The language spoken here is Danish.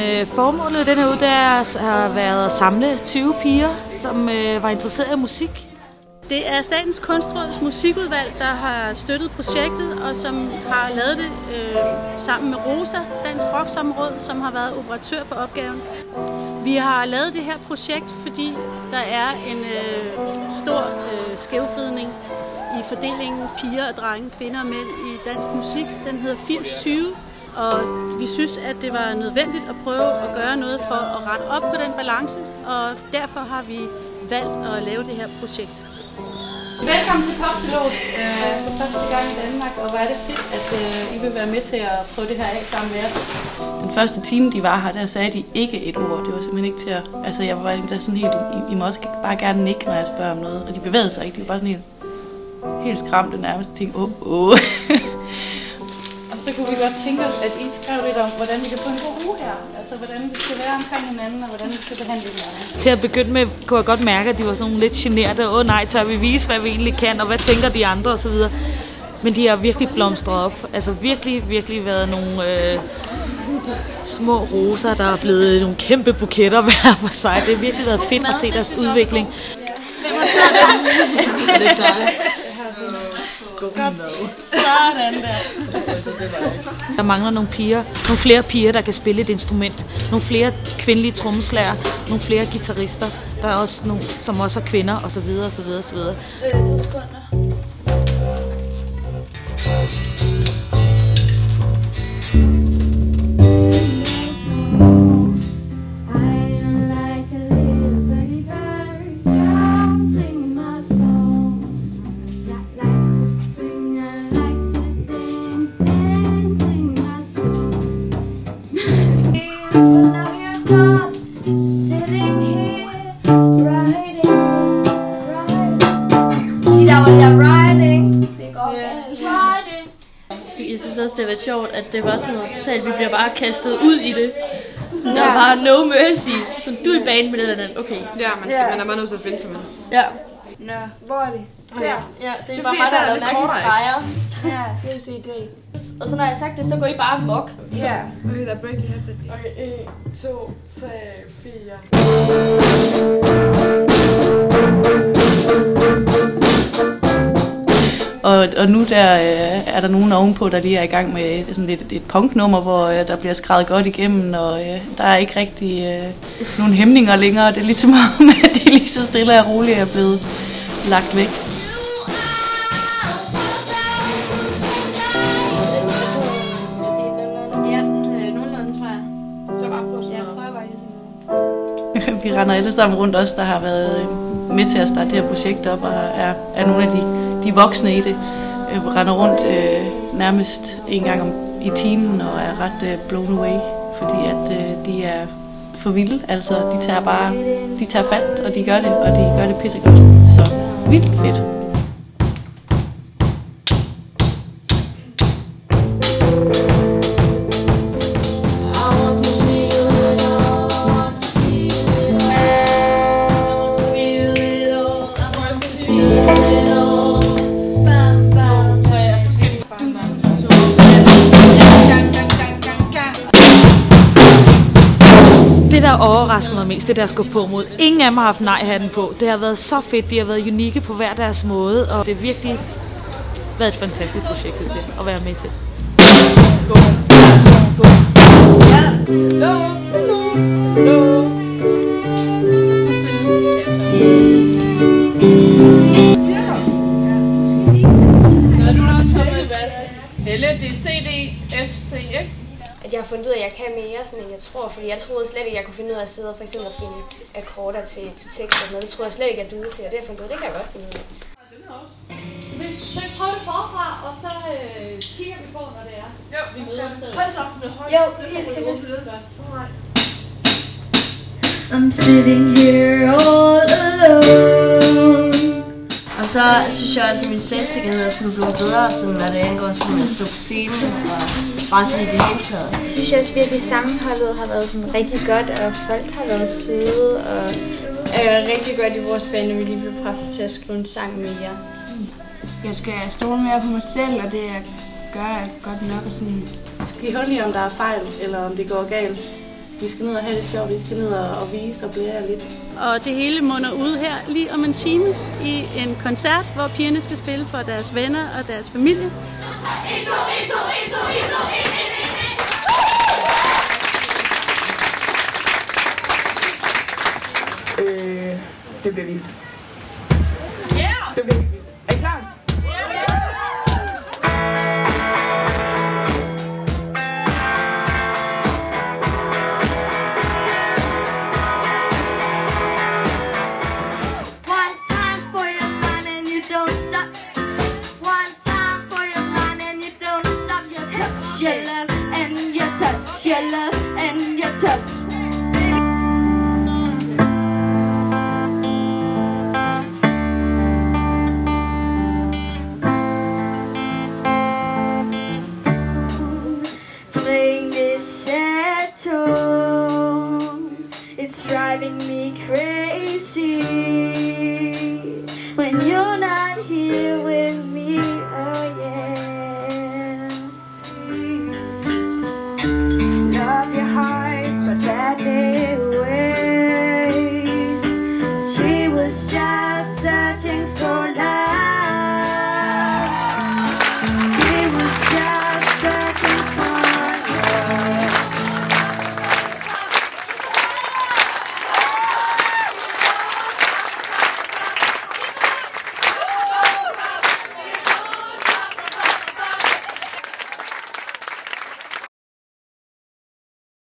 Øh, formålet med den her uge, det er, har været at samle 20 piger, som øh, var interesseret i musik. Det er Statens Kunstråds musikudvalg, der har støttet projektet, og som har lavet det øh, sammen med Rosa, Dansk Rocksområd, som har været operatør på opgaven. Vi har lavet det her projekt, fordi der er en øh, stor øh, skævfridning i fordelingen piger og drenge, kvinder og mænd i dansk musik. Den hedder 80-20, og vi synes, at det var nødvendigt at prøve at gøre noget for at rette op på den balance, og derfor har vi valgt at lave det her projekt. Velkommen til Poppilot øh, for første gang i Danmark, og hvor er det fedt, at øh, I vil være med til at prøve det her af sammen med os. Den første time, de var her, der sagde de ikke et ord. Det var simpelthen ikke til at... Altså, jeg var der sådan helt... I, I må også bare gerne nikke, når jeg spørger om noget. Og de bevægede sig ikke. De var bare sådan helt, helt skræmte nærmest. Og tænkte, åh, oh, åh. Oh. Så kunne vi godt tænke os, at I skrev lidt om, hvordan vi kan få en god uge her. Altså, hvordan vi skal være omkring hinanden, og hvordan vi skal behandle hinanden. Til at begynde med kunne jeg godt mærke, at de var sådan lidt generte. Åh oh, nej, tør vi vise, hvad vi egentlig kan, og hvad tænker de andre osv. Men de har virkelig blomstret op. Altså virkelig, virkelig været nogle øh, små roser, der er blevet nogle kæmpe buketter hver for sig. Det har virkelig været fedt at se deres udvikling. Hvem har det? det er Sådan der. Der mangler nogle piger, nogle flere piger, der kan spille et instrument. Nogle flere kvindelige trommeslager, nogle flere guitarister. Der er også nogle, som også er kvinder, og så og så videre, og så videre. Øh, Jeg synes også, det var sjovt, at det var sådan noget totalt, vi bliver bare kastet ud i det. Der var no mercy. Så du er i banen med det der, okay. Ja, man, skal, man er bare nødt til at finde sig med Ja. Nå, hvor er det? Der. Ja, det er bare mig, der har lavet streger. Ja, det er CD. Og så når jeg har sagt det, så går I bare mok. Ja. Okay, der er break lige efter. Okay, 1, 2, 3, 4. Og, nu der, øh, er der nogen ovenpå, der lige er i gang med sådan et, et punknummer, hvor øh, der bliver skrevet godt igennem, og øh, der er ikke rigtig øh, nogen hæmninger længere. Det er ligesom om, at det lige så stille og roligt er blevet lagt væk. Vi render alle sammen rundt os, der har været øh, med til at starte det her projekt op, og er, er nogle af de, de voksne i det. Jeg render rundt øh, nærmest en gang om, i timen og er ret øh, blown away, fordi at øh, de er for vilde. Altså, de tager bare de tager fat, og de gør det, og de gør det pissegodt. Så vildt fedt. Der overrasker mig mest, det der skal på mod. Ingen af dem har haft nej-hatten på. Det har været så fedt. De har været unikke på hver deres måde, og det har virkelig været et fantastisk projekt, synes jeg, at være med til. Helle, det er CD, FC, ikke? at jeg har fundet ud af, at jeg kan mere, sådan, end jeg tror. Fordi jeg troede slet ikke, at jeg kunne finde ud af at sidde og for eksempel at finde akkorder til, til tekst og noget. Det troede jeg slet ikke, at jeg duede til, og det har jeg fundet ud af, det kan jeg godt finde ud af. Så vi prøver det forfra, og så øh, kigger vi på, når det er. Jo, vi møder stedet. Hold så op, med højt. Jo, helt sikkert. I'm sitting here all alone. Og så synes jeg også, at min selvsikkerhed er sådan blevet bedre, sådan, når det angår sådan at stå på scenen og bare sådan i det hele taget. Jeg synes også virkelig, at sammenholdet har været sådan rigtig godt, og folk har været søde. Og øh, rigtig godt i vores band, at vi lige blev presset til at skrive en sang med jer. Jeg skal stole mere på mig selv, og det jeg gør er godt nok. Og sådan. Skal I holde om der er fejl, eller om det går galt? Vi skal ned og have det sjovt, vi skal ned og, og vise og blære lidt. Og det hele munder ud her lige om en time i en koncert, hvor pigerne skal spille for deres venner og deres familie. Øh, det bliver vildt. Your love and your touch. Playing this sad tone, it's driving me crazy when you're not here.